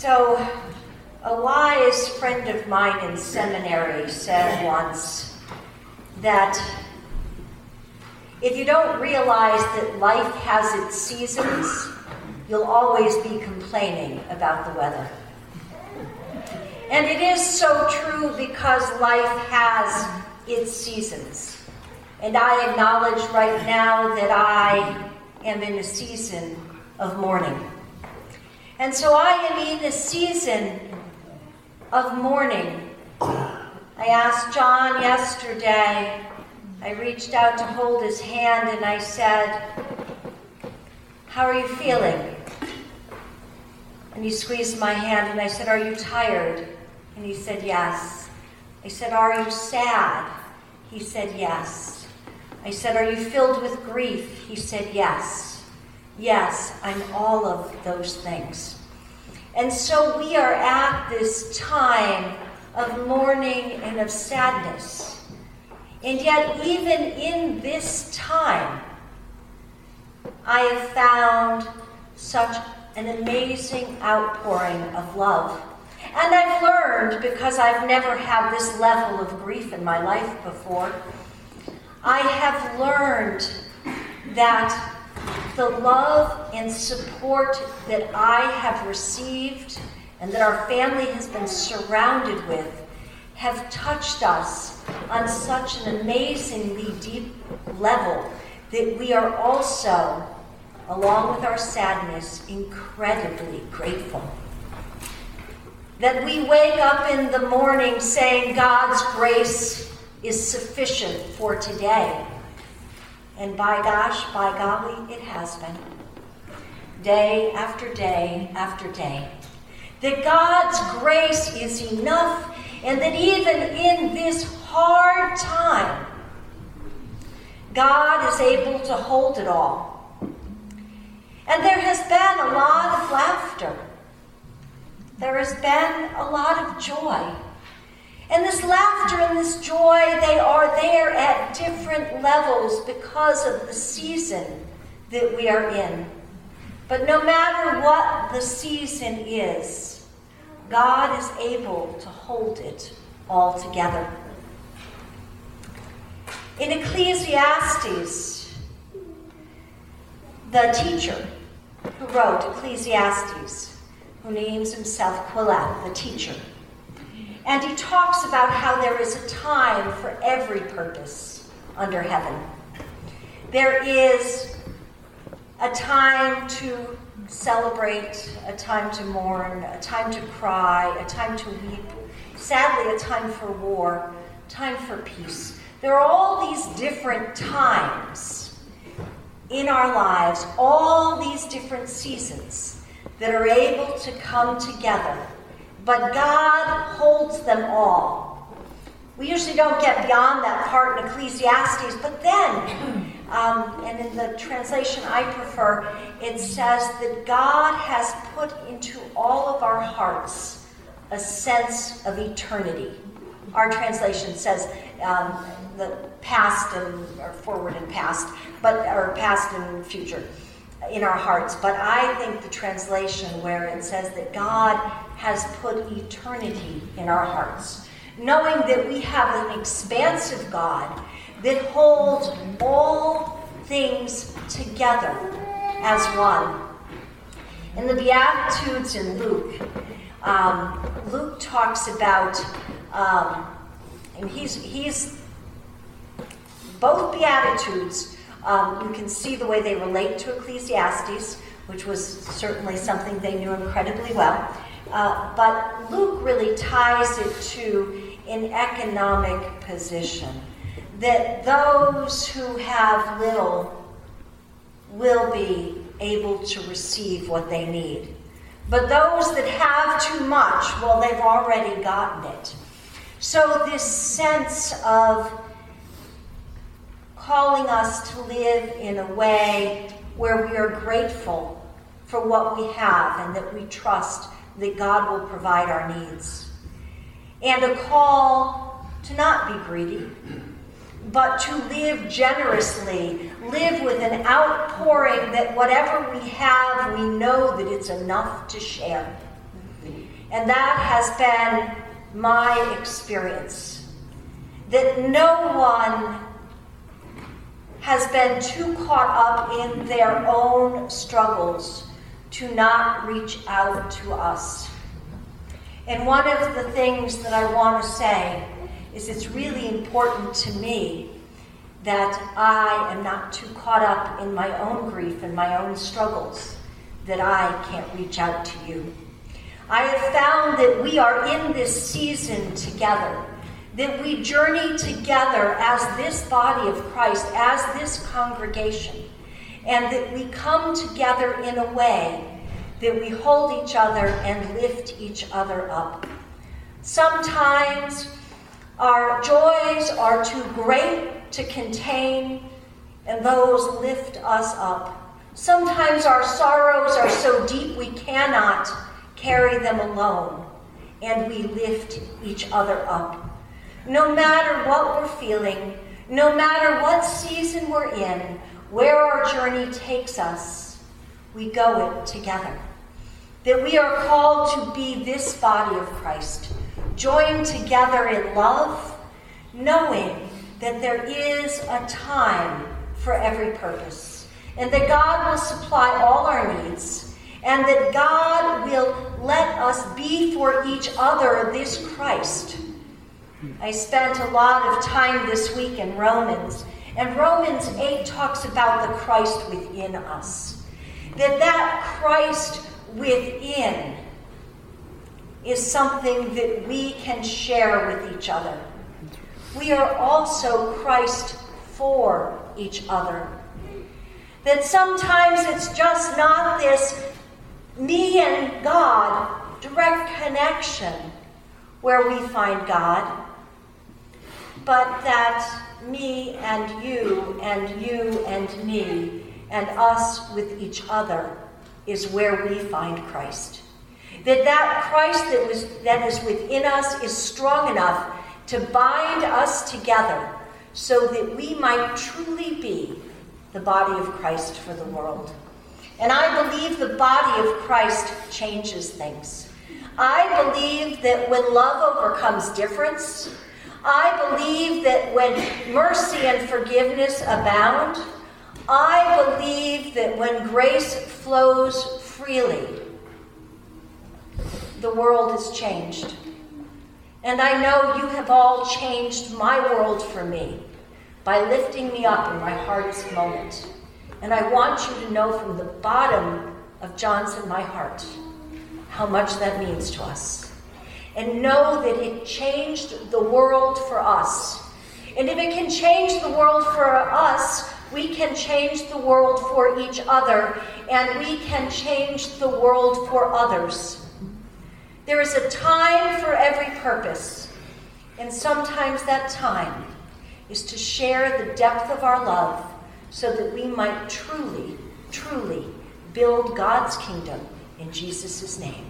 So, a wise friend of mine in seminary said once that if you don't realize that life has its seasons, you'll always be complaining about the weather. And it is so true because life has its seasons. And I acknowledge right now that I am in a season of mourning. And so I am in a season of mourning. I asked John yesterday, I reached out to hold his hand and I said, How are you feeling? And he squeezed my hand and I said, Are you tired? And he said, Yes. I said, Are you sad? He said, Yes. I said, Are you filled with grief? He said, Yes. Yes, I'm all of those things. And so we are at this time of mourning and of sadness. And yet, even in this time, I have found such an amazing outpouring of love. And I've learned, because I've never had this level of grief in my life before, I have learned that the love and support that I have received and that our family has been surrounded with have touched us on such an amazingly deep level that we are also, along with our sadness, incredibly grateful. That we wake up in the morning saying, God's grace is sufficient for today. And by gosh, by golly, it has been. Day after day after day. That God's grace is enough, and that even in this hard time, God is able to hold it all. And there has been a lot of laughter. There has been a lot of joy. And this laughter and this joy, they are there at different levels because of the season that we are in. But no matter what the season is, God is able to hold it all together. In Ecclesiastes, the teacher who wrote Ecclesiastes, who names himself Qoheleth, the teacher, and he talks about how there is a time for every purpose under heaven. There is a time to celebrate, a time to mourn, a time to cry, a time to weep, sadly, a time for war, time for peace. There are all these different times in our lives, all these different seasons that are able to come together but God holds them all. We usually don't get beyond that part in Ecclesiastes, but then, um, and in the translation I prefer, it says that God has put into all of our hearts a sense of eternity. Our translation says um, the past and or forward and past, but or past and future in our hearts. But I think the translation where it says that God has put eternity in our hearts, knowing that we have an expansive God that holds all things together as one. In the Beatitudes in Luke, um, Luke talks about, um, and he's, he's both Beatitudes, um, you can see the way they relate to Ecclesiastes, which was certainly something they knew incredibly well. Uh, but Luke really ties it to an economic position that those who have little will be able to receive what they need. But those that have too much, well, they've already gotten it. So, this sense of calling us to live in a way where we are grateful for what we have and that we trust that God will provide our needs. And a call to not be greedy, but to live generously, live with an outpouring that whatever we have, we know that it's enough to share. And that has been my experience. That no one has been too caught up in their own struggles to not reach out to us. And one of the things that I want to say is it's really important to me that I am not too caught up in my own grief and my own struggles that I can't reach out to you. I have found that we are in this season together, that we journey together as this body of Christ, as this congregation, and that we come together in a way that we hold each other and lift each other up. Sometimes our joys are too great to contain, and those lift us up. Sometimes our sorrows are so deep we cannot carry them alone, and we lift each other up. No matter what we're feeling, no matter what season we're in, where our journey takes us, we go it together. That we are called to be this body of Christ, joined together in love, knowing that there is a time for every purpose, and that God will supply all our needs, and that God will let us be for each other this Christ. I spent a lot of time this week in Romans, and Romans 8 talks about the Christ within us. That that Christ within is something that we can share with each other. We are also Christ for each other. That sometimes it's just not this me and God direct connection where we find God, but that me and you and you and me and us with each other is where we find Christ. That that Christ that was that is within us is strong enough to bind us together so that we might truly be the body of Christ for the world. And I believe the body of Christ changes things. I believe that when love overcomes difference, I believe that when mercy and forgiveness abound, I believe that when grace flows freely, the world is changed. And I know you have all changed my world for me by lifting me up in my hardest moment. And I want you to know from the bottom of John's and my heart how much that means to us. And know that it changed the world for us. And if it can change the world for us, we can change the world for each other, and we can change the world for others. There is a time for every purpose, and sometimes that time is to share the depth of our love so that we might truly, truly build God's kingdom in Jesus' name.